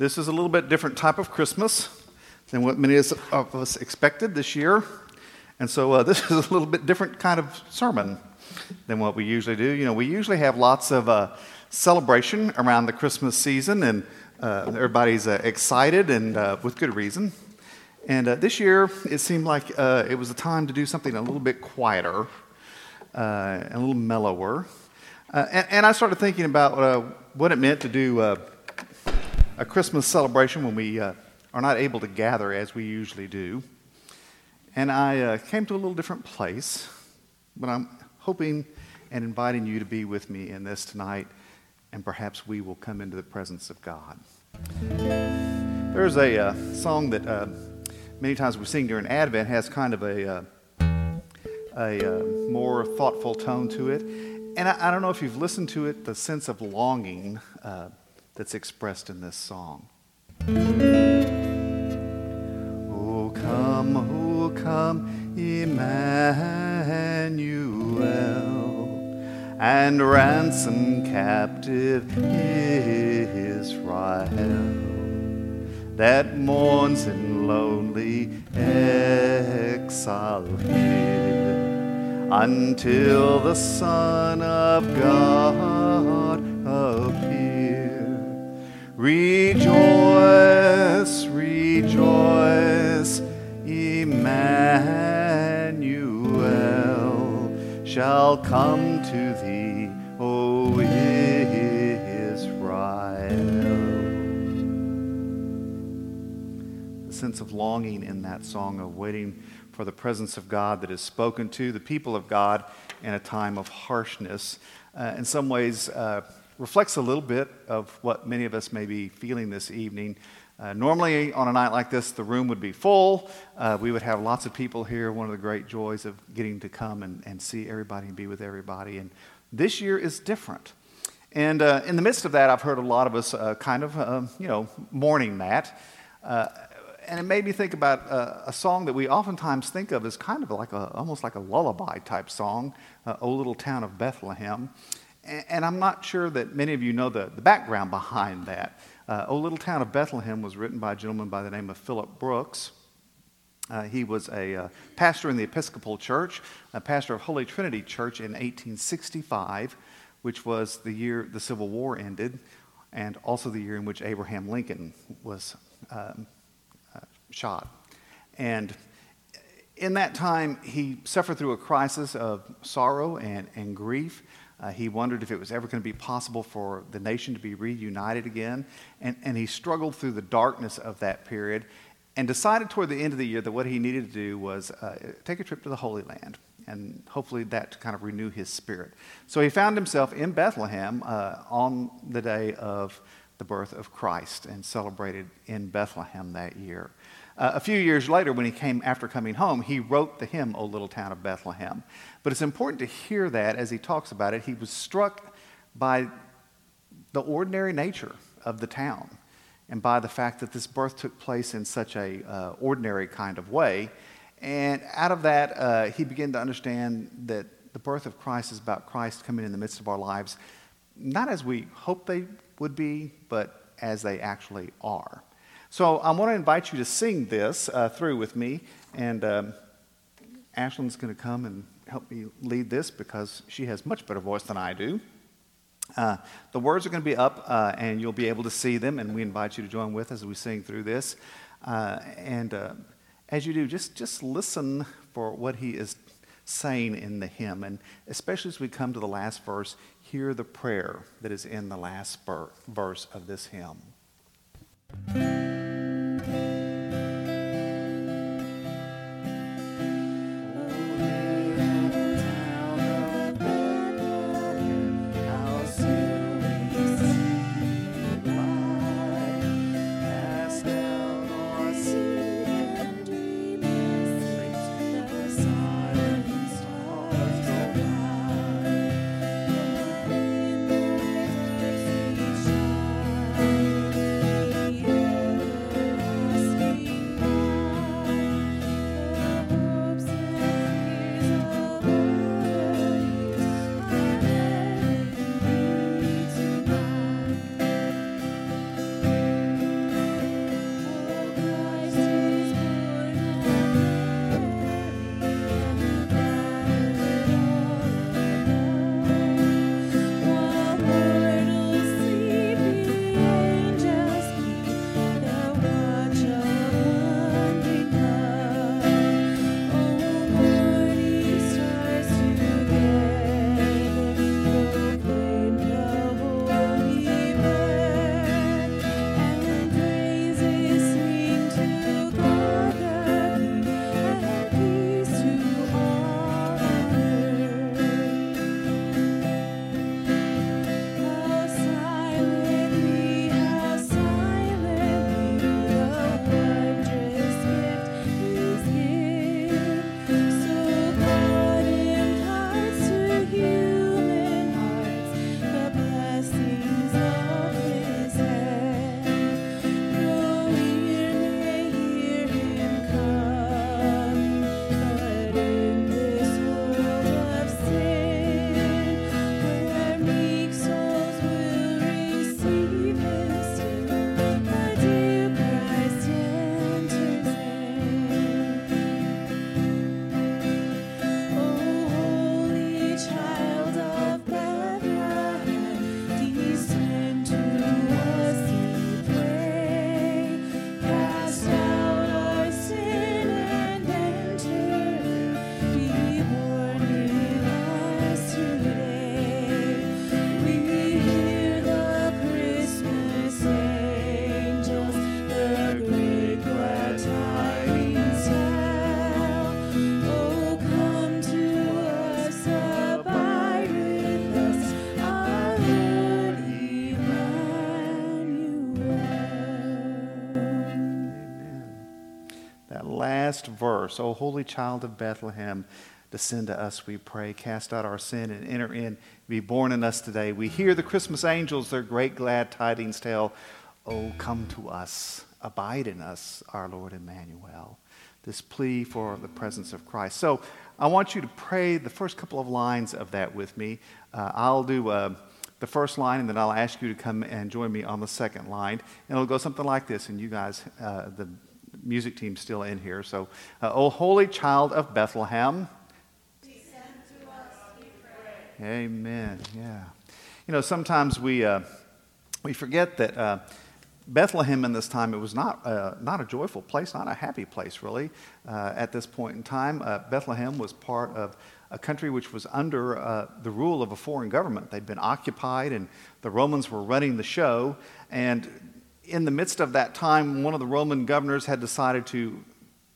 This is a little bit different type of Christmas than what many of us expected this year. And so uh, this is a little bit different kind of sermon than what we usually do. You know, we usually have lots of uh, celebration around the Christmas season, and uh, everybody's uh, excited and uh, with good reason. And uh, this year, it seemed like it was a time to do something a little bit quieter, and a little mellower. And, and, I started thinking about what it meant to do a Christmas celebration when we uh, are not able to gather as we usually do. And I uh, came to a little different place, but I'm hoping and inviting you to be with me in this tonight, and perhaps we will come into the presence of God. There's a uh, song that uh, many times we sing during Advent has kind of a, uh, a uh, more thoughtful tone to it. And I, I, don't know if you've listened to it, the sense of longing that's expressed in this song. Oh, come, oh, come, Emmanuel, and ransom captive Israel that mourns in lonely exile here until the Son of God Rejoice, rejoice, Emmanuel shall come to thee, O Israel. The sense of longing in that song of waiting for the presence of God that is spoken to the people of God in a time of harshness. Uh, in some ways, uh, reflects a little bit of what many of us may be feeling this evening. Uh, normally, on a night like this, the room would be full. Uh, we would have lots of people here. One of the great joys of getting to come and, and see everybody and be with everybody. And this year is different. And uh, in the midst of that, I've heard a lot of us uh, kind of, um, you know, mourning that. Uh, and it made me think about uh, a song that we oftentimes think of as kind of like a, almost like a lullaby type song, O Little Town of Bethlehem. And I'm not sure that many of you know the, the background behind that. Uh, o Little Town of Bethlehem was written by a gentleman by the name of Philip Brooks. Uh, he was a uh, pastor in the Episcopal Church, a pastor of Holy Trinity Church in 1865, which was the year the Civil War ended, and also the year in which Abraham Lincoln was um, uh, shot. And in that time, he suffered through a crisis of sorrow and, and grief. Uh, he wondered if it was ever going to be possible for the nation to be reunited again. And, and he struggled through the darkness of that period and decided toward the end of the year that what he needed to do was uh, take a trip to the Holy Land and hopefully that to kind of renew his spirit. So he found himself in Bethlehem uh, on the day of the birth of Christ and celebrated in Bethlehem that year. Uh, a few years later, when he came after coming home, he wrote the hymn, O Little Town of Bethlehem. But it's important to hear that as he talks about it. He was struck by the ordinary nature of the town and by the fact that this birth took place in such a uh, ordinary kind of way. And out of that, uh, he began to understand that the birth of Christ is about Christ coming in the midst of our lives, not as we hope they would be, but as they actually are. So I want to invite you to sing this uh, through with me, and um, Ashlyn's going to come and help me lead this because she has much better voice than I do. Uh, the words are going to be up, uh, and you'll be able to see them, and we invite you to join with us as we sing through this. Uh, and uh, as you do, just, just listen for what he is saying in the hymn, and especially as we come to the last verse, hear the prayer that is in the last verse of this hymn. Last verse. O holy child of Bethlehem, descend to us, we pray. Cast out our sin and enter in. Be born in us today. We hear the Christmas angels their great glad tidings tell. Oh, come to us. Abide in us, our Lord Emmanuel. This plea for the presence of Christ. So I want you to pray the first couple of lines of that with me. Uh, I'll do uh, the first line, and then I'll ask you to come and join me on the second line. And it'll go something like this. And you guys, uh, the music team's still in here. So, uh, O holy child of Bethlehem. Amen. Yeah. You know, sometimes we, uh, we forget that uh, Bethlehem in this time, it was not, uh, not a joyful place, not a happy place, really, uh, at this point in time. Uh, Bethlehem was part of a country which was under uh, the rule of a foreign government. They'd been occupied, and the Romans were running the show. And in the midst of that time, one of the Roman governors had decided to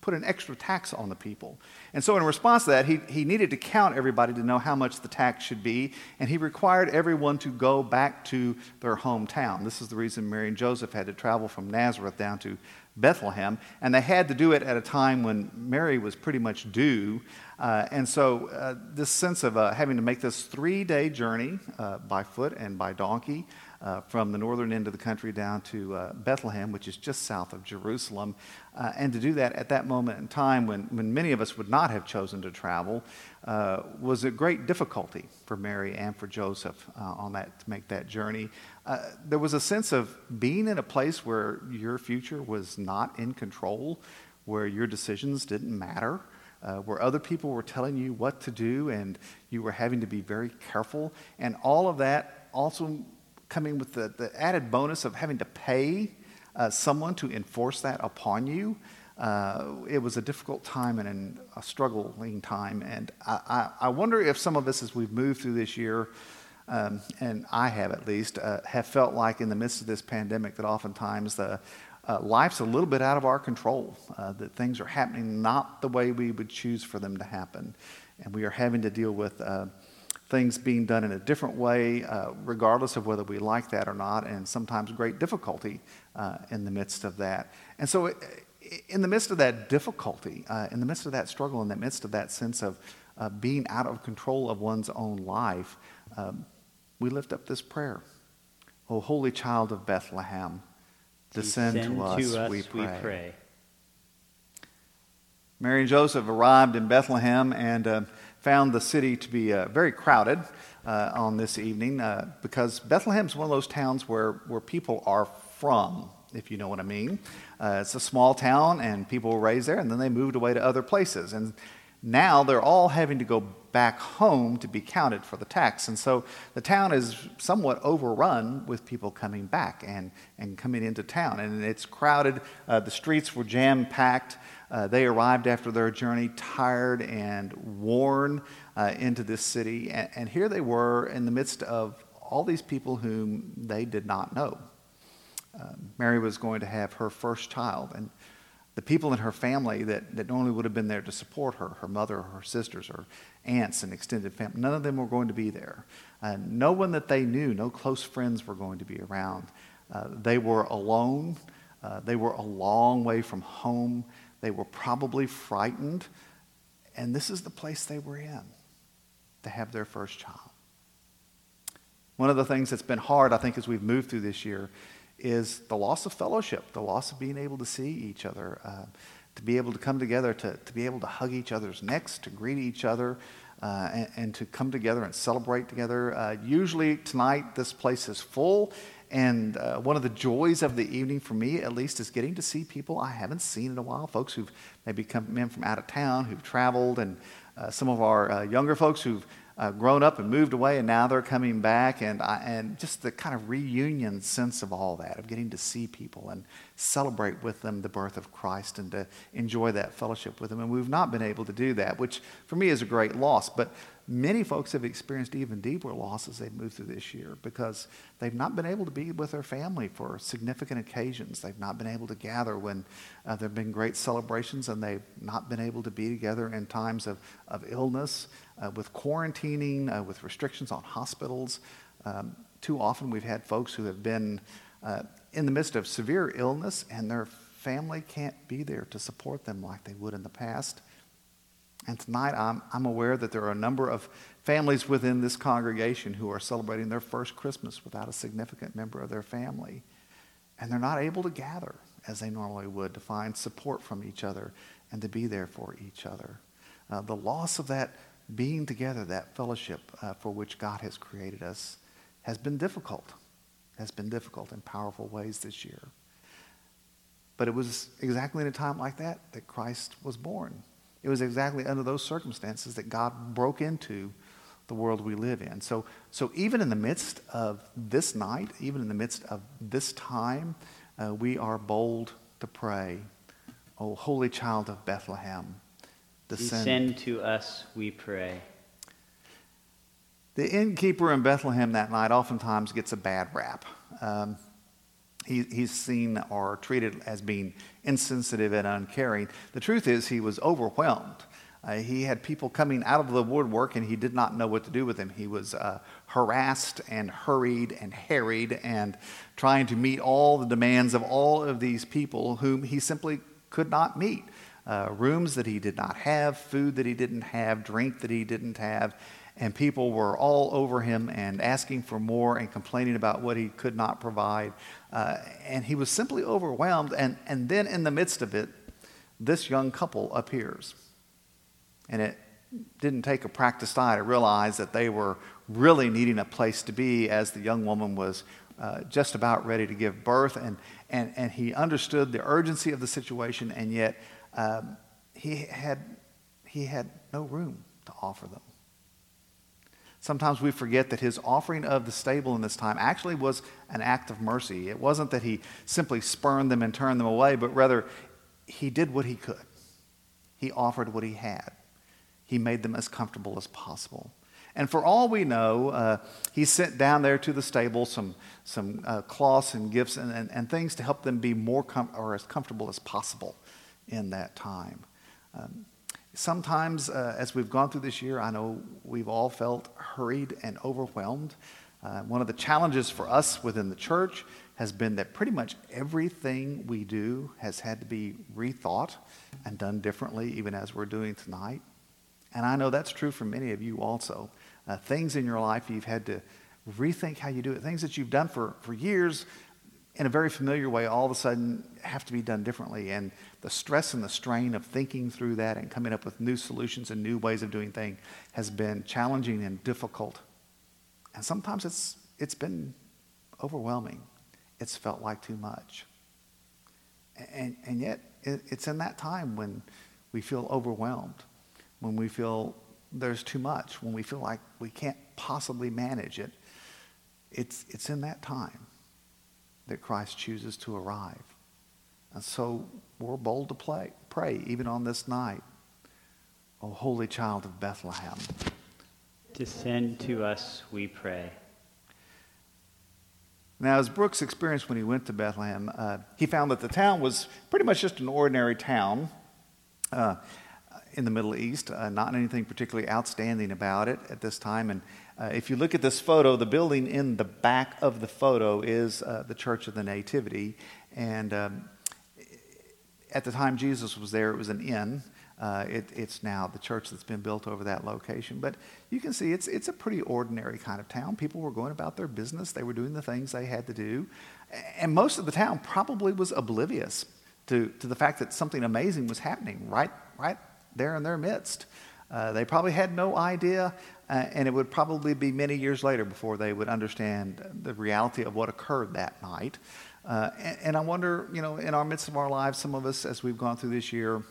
put an extra tax on the people. And so, in response to that, he, he needed to count everybody to know how much the tax should be, and he required everyone to go back to their hometown. This is the reason Mary and Joseph had to travel from Nazareth down to Bethlehem, and they had to do it at a time when Mary was pretty much due. Uh, and so, uh, this sense of uh, having to make this three day journey uh, by foot and by donkey uh, from the northern end of the country down to uh, Bethlehem, which is just south of Jerusalem. Uh, and to do that at that moment in time when, when many of us would not have chosen to travel uh, was a great difficulty for Mary and for Joseph uh, on that, to make that journey. Uh, there was a sense of being in a place where your future was not in control, where your decisions didn't matter. Uh, where other people were telling you what to do and you were having to be very careful. And all of that also coming with the, the added bonus of having to pay uh, someone to enforce that upon you. Uh, it was a difficult time and a struggling time. And I, I, I, wonder if some of us, as we've moved through this year, um, and I have at least, uh, have felt like in the midst of this pandemic that oftentimes the uh, life's a little bit out of our control, uh, that things are happening not the way we would choose for them to happen. And we are having to deal with uh, things being done in a different way, uh, regardless of whether we like that or not, and sometimes great difficulty uh, in the midst of that. And so, in the midst of that difficulty, uh, in the midst of that struggle, in the midst of that sense of uh, being out of control of one's own life, um, we lift up this prayer. O holy child of Bethlehem, descend, descend to, us, to us, we pray. We pray. Mary and Joseph arrived in Bethlehem and uh, found the city to be uh, very crowded uh, on this evening uh, because Bethlehem is one of those towns where, where people are from, if you know what I mean. Uh, it's a small town, and people were raised there, and then they moved away to other places. And now they're all having to go back home to be counted for the tax. And so the town is somewhat overrun with people coming back and, and coming into town. And it's crowded. Uh, the streets were jam packed. Uh, they arrived after their journey tired and worn uh, into this city. And, and, here they were in the midst of all these people whom they did not know. Uh, Mary was going to have her first child, and the people in her family that, that normally would have been there to support her her mother, her sisters, her aunts, and extended family none of them were going to be there. Uh, no one that they knew, no close friends were going to be around. Uh, they were alone, uh, they were a long way from home. They were probably frightened. And this is the place they were in to have their first child. One of the things that's been hard, I think, as we've moved through this year is the loss of fellowship, the loss of being able to see each other, uh, to be able to come together, to, to be able to hug each other's necks, to greet each other, uh, and, and, to come together and celebrate together. Uh, usually tonight, this place is full, and uh, one of the joys of the evening for me, at least, is getting to see people I haven't seen in a while. Folks who've maybe come in from out of town, who've traveled, and uh, some of our uh, younger folks who've uh, grown up and moved away, and now they're coming back, and I, and just the kind of reunion sense of all that, of getting to see people and celebrate with them the birth of Christ and to enjoy that fellowship with them. And we've not been able to do that, which for me is a great loss. But many folks have experienced even deeper losses they've moved through this year because they've not been able to be with their family for significant occasions. They've not been able to gather when uh, there have been great celebrations, and they've not been able to be together in times of, of illness uh, with quarantining, uh, with restrictions on hospitals. Um, too often we've had folks who have been uh, in the midst of severe illness and their family can't be there to support them like they would in the past. And tonight, I'm, I'm aware that there are a number of families within this congregation who are celebrating their first Christmas without a significant member of their family. And they're not able to gather as they normally would to find support from each other and to be there for each other. Uh, the loss of that being together, that fellowship uh, for which God has created us, has been difficult. Has been difficult in powerful ways this year. But it was exactly in a time like that that Christ was born. It was exactly under those circumstances that God broke into the world we live in. So, so even in the midst of this night, even in the midst of this time, uh, we are bold to pray, O holy child of Bethlehem, descend. descend to us, we pray. The innkeeper in Bethlehem that night oftentimes gets a bad rap. Um, he, he's seen or treated as being insensitive and uncaring. The truth is, he was overwhelmed. Uh, he had people coming out of the woodwork and he did not know what to do with them. He was uh, harassed and hurried and harried and trying to meet all the demands of all of these people whom he simply could not meet. Uh, rooms that he did not have, food that he didn't have, drink that he didn't have and people were all over him and asking for more and complaining about what he could not provide. Uh, and he was simply overwhelmed. And, and then, in the midst of it, this young couple appears. And it didn't take a practiced eye to realize that they were really needing a place to be as the young woman was uh, just about ready to give birth. And, and, and he understood the urgency of the situation, and yet um, he, had, he had no room to offer them. Sometimes we forget that his offering of the stable in this time actually was an act of mercy. It wasn't that he simply spurned them and turned them away, but rather he did what he could. He offered what he had. He made them as comfortable as possible. And for all we know, uh, he sent down there to the stable some, some uh, cloths and gifts and, and, and, things to help them be more com- or as comfortable as possible in that time. Um, Sometimes, uh, as we've gone through this year, I know we've all felt hurried and overwhelmed. Uh, one of the challenges for us within the church has been that pretty much everything we do has had to be rethought and done differently, even as we're doing tonight. And I know that's true for many of you also. Uh, things in your life you've had to rethink how you do it, things that you've done for, for years in a very familiar way all of a sudden have to be done differently. And the stress and the strain of thinking through that and coming up with new solutions and new ways of doing things has been challenging and difficult. And sometimes it's, it's been overwhelming. It's felt like too much. And, and yet, it, it's in that time when we feel overwhelmed, when we feel there's too much, when we feel like we can't possibly manage it. It's, it's in that time that Christ chooses to arrive. And so we're bold to play, pray, even on this night. O Holy Child of Bethlehem. Descend to us, we pray. Now, as Brooks experienced when he went to Bethlehem, uh, he found that the town was pretty much just an ordinary town uh, in the Middle East, uh, not anything particularly outstanding about it at this time. And uh, if you look at this photo, the building in the back of the photo is uh, the Church of the Nativity. And um, at the time Jesus was there, it was an inn. Uh, it, it's now the church that's been built over that location. But you can see it's, it's a pretty ordinary kind of town. People were going about their business, they were doing the things they had to do. And most of the town probably was oblivious to, to the fact that something amazing was happening right, right there in their midst. Uh, they probably had no idea, uh, and it would probably be many years later before they would understand the reality of what occurred that night. Uh, and, and, I wonder, you know, in our midst of our lives, some of us, as we've gone through this year,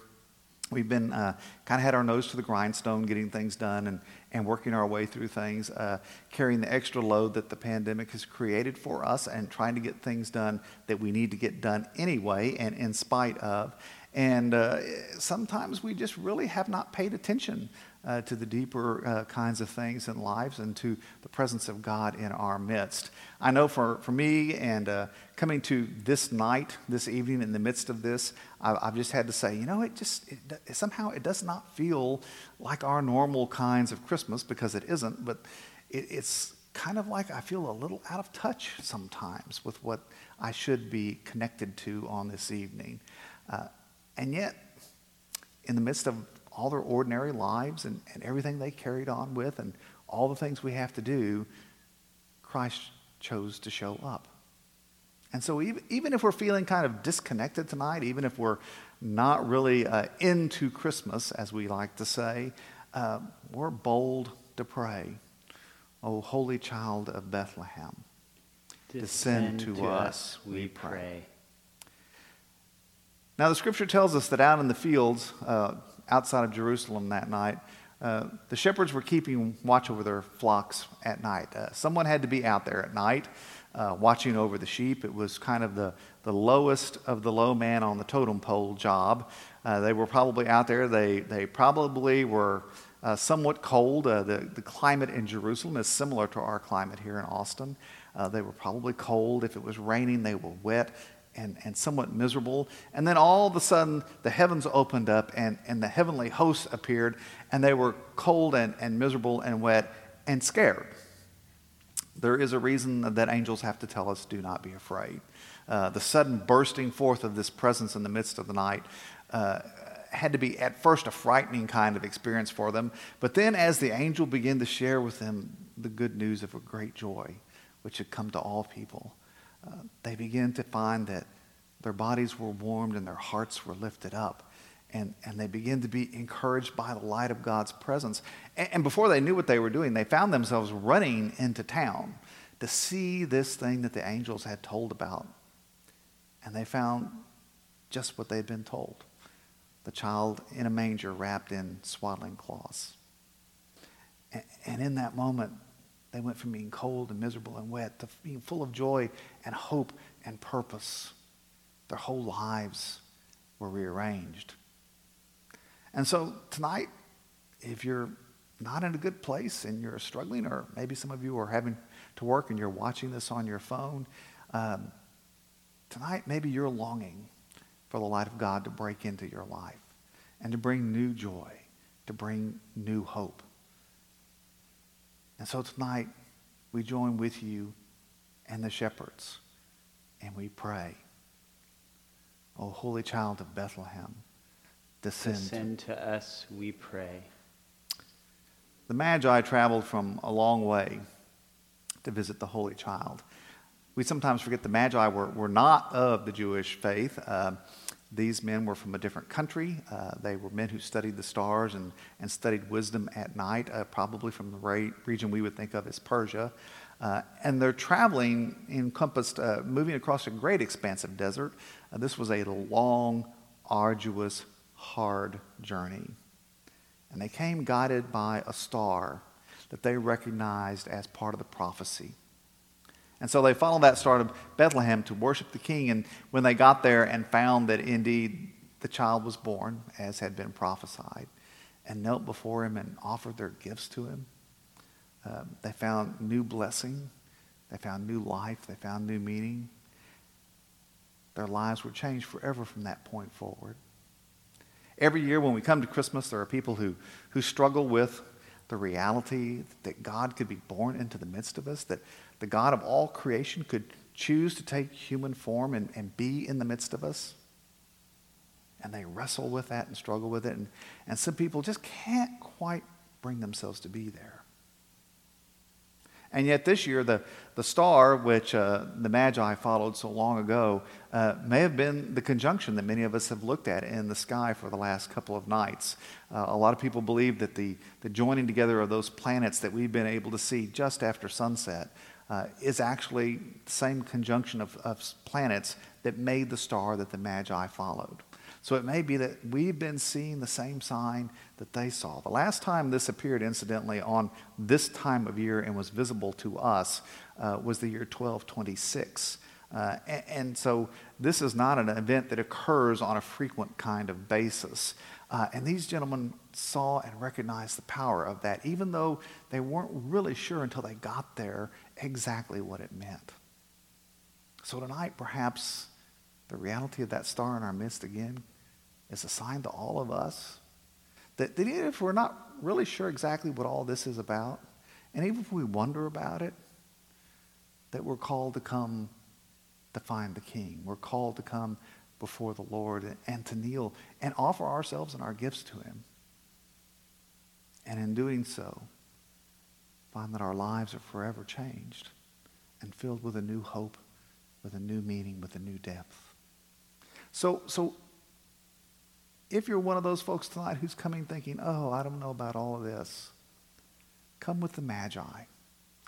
we've been uh, kind of had our nose to the grindstone, getting things done and, and working our way through things, uh, carrying the extra load that the pandemic has created for us, and trying to get things done that we need to get done anyway and in spite of. And uh, sometimes we just really have not paid attention uh, to the deeper uh, kinds of things in lives and to the presence of God in our midst. I know for, for me and uh, coming to this night, this evening, in the midst of this, I, have just had to say, you know, it just, it, somehow it does not feel like our normal kinds of Christmas because it isn't, but it, it's, kind of like I feel a little out of touch sometimes with what I should be connected to on this evening. And yet, in the midst of all their ordinary lives and, and everything they carried on with and all the things we have to do, Christ chose to show up. And so, even, even if we're feeling kind of disconnected tonight, even if we're not really uh, into Christmas, as we like to say, uh, we're bold to pray. O holy child of Bethlehem, descend, descend to, to, us, we pray. pray. Now, the scripture tells us that out in the fields uh, outside of Jerusalem that night, uh, the shepherds were keeping watch over their flocks at night. Uh, someone had to be out there at night uh, watching over the sheep. It was kind of the, the lowest of the low man on the totem pole job. Uh, they were probably out there. They, they probably were uh, somewhat cold. Uh, the, the climate in Jerusalem is similar to our climate here in Austin. They were probably cold. If it was raining, they were wet and, and somewhat miserable. And then all of a sudden, the heavens opened up and, and the heavenly hosts appeared, and they were cold and, and miserable and wet and scared. There is a reason that angels have to tell us, do not be afraid. Uh, the sudden bursting forth of this presence in the midst of the night uh, had to be at first a frightening kind of experience for them. But then, as the angel began to share with them the good news of a great joy, which had come to all people, they began to find that their bodies were warmed and their hearts were lifted up. And, and they began to be encouraged by the light of God's presence. And, and before they knew what they were doing, they found themselves running into town to see this thing that the angels had told about. And they found just what they'd been told the child in a manger wrapped in swaddling cloths. And in that moment, they went from being cold and miserable and wet to being full of joy and hope and purpose. Their whole lives were rearranged. And so tonight, if you're not in a good place and you're struggling, or maybe some of you are having to work and you're watching this on your phone, um, tonight maybe you're longing for the light of God to break into your life and to bring new joy, to bring new hope. And so tonight, we join with you and the shepherds, and we pray. O holy child of Bethlehem, descend. Descend to us, we pray. The Magi traveled from a long way to visit the Holy Child. We sometimes forget the Magi were, were not of the Jewish faith. Uh, these men were from a different country. Uh, they were men who studied the stars and, and studied wisdom at night, uh, probably from the re- region we would think of as Persia. Uh, and their traveling encompassed uh, moving across a great expanse of desert. Uh, this was a long, arduous, hard journey. And they came guided by a star that they recognized as part of the prophecy. And so they followed that star to Bethlehem to worship the king. And when they got there and found that indeed the child was born, as had been prophesied, and knelt before him and offered their gifts to him, um, they found new blessing. They found new life. They found new meaning. Their lives were changed forever from that point forward. Every year when we come to Christmas, there are people who, who struggle with the reality that God could be born into the midst of us, that the God of all creation could choose to take human form and, and be in the midst of us. And they wrestle with that and struggle with it. And, and some people just can't quite bring themselves to be there. And yet, this year, the, the star, which uh, the Magi followed so long ago, uh, may have been the conjunction that many of us have looked at in the sky for the last couple of nights. Uh, a lot of people believe that the, the joining together of those planets that we've been able to see just after sunset uh, is actually the same conjunction of, of planets that made the star that the Magi followed. So it may be that we've been seeing the same sign that they saw. The last time this appeared, incidentally, on this time of year and was visible to us uh, was the year 1226. Uh, and, and, so this is not an event that occurs on a frequent kind of basis. Uh, and these gentlemen saw and recognized the power of that, even though they weren't really sure until they got there exactly what it meant. So tonight, perhaps the reality of that star in our midst again is a sign to all of us that, that even if we're not really sure exactly what all this is about, and even if we wonder about it, that we're called to come to find the King. We're called to come before the Lord and, and to kneel and offer ourselves and our gifts to Him. And in doing so, find that our lives are forever changed and filled with a new hope, with a new meaning, with a new depth. So, so if you're one of those folks tonight who's coming thinking, oh, I don't know about all of this, come with the Magi.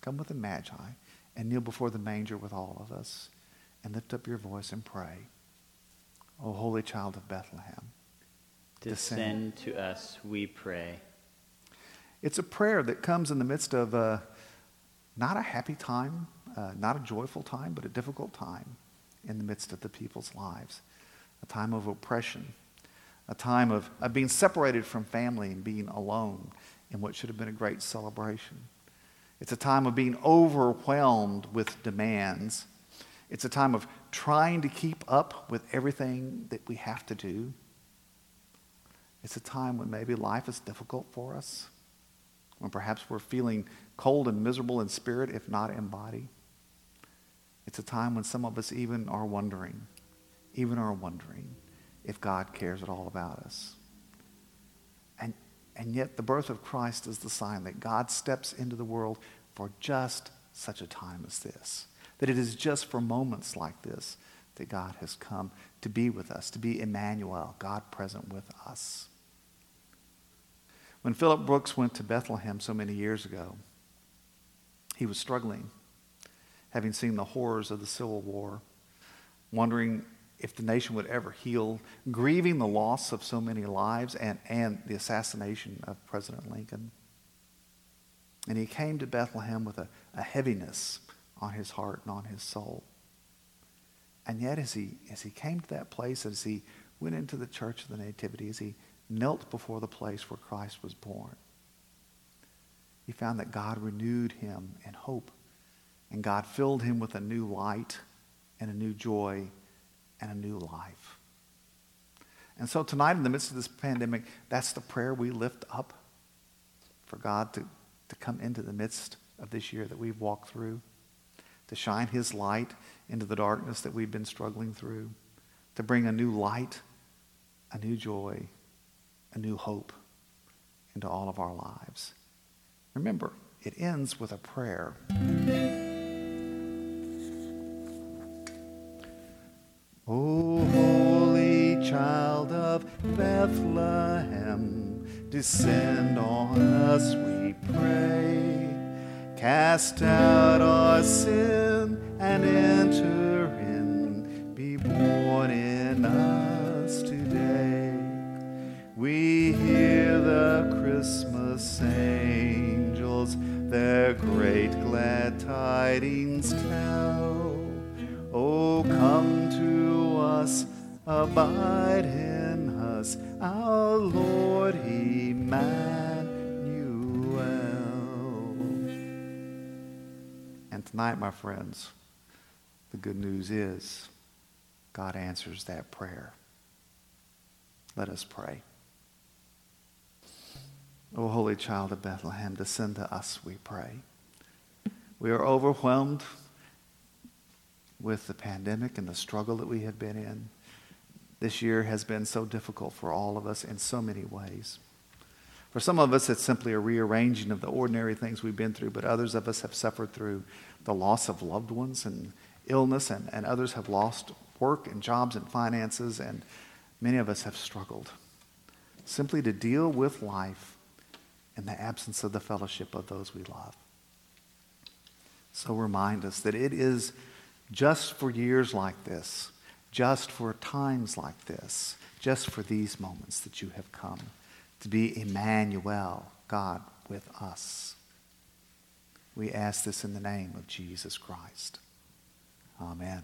Come with the Magi and kneel before the manger with all of us and lift up your voice and pray. O Holy Child of Bethlehem, descend, descend to us, we pray. It's a prayer that comes in the midst of a, not a happy time, uh, not a joyful time, but a difficult time in the midst of the people's lives. A time of oppression, a time of, of being separated from family and being alone in what should have been a great celebration. It's a time of being overwhelmed with demands. It's a time of trying to keep up with everything that we have to do. It's a time when maybe life is difficult for us, when perhaps we're feeling cold and miserable in spirit, if not in body. It's a time when some of us even are wondering, even are wondering if God cares at all about us. And, and yet, the birth of Christ is the sign that God steps into the world for just such a time as this. That it is just for moments like this that God has come to be with us, to be Emmanuel, God present with us. When Philip Brooks went to Bethlehem so many years ago, he was struggling, having seen the horrors of the Civil War, wondering if the nation would ever heal, grieving the loss of so many lives and, and the assassination of President Lincoln. And he came to Bethlehem with a, a heaviness on his heart and on his soul. And yet, as he, as he came to that place, as he went into the church of the Nativity, as he knelt before the place where Christ was born, he found that God renewed him in hope. And God filled him with a new light and a new joy and a new life. And so tonight, in the midst of this pandemic, that's the prayer we lift up for God to, to come into the midst of this year that we've walked through, to shine his light into the darkness that we've been struggling through, to bring a new light, a new joy, a new hope into all of our lives. Remember, it ends with a prayer. O holy child of Bethlehem, descend on us, we pray. Cast out our sin and enter in. Be born in us today. We hear the Christmas angels their great glad tidings abide in us, our Lord Emmanuel. And tonight, my friends, the good news is God answers that prayer. Let us pray. O Holy Child of Bethlehem, descend to us, we pray. We are overwhelmed with the pandemic and the struggle that we have been in. This year has been so difficult for all of us in so many ways. For some of us, it's simply a rearranging of the ordinary things we've been through, but others of us have suffered through the loss of loved ones and illness, and, and others have lost work and jobs and finances, and many of us have struggled simply to deal with life in the absence of the fellowship of those we love. So remind us that it is just for years like this, just for times like this, just for these moments that you have come to be Emmanuel, God with us. We ask this in the name of Jesus Christ. Amen.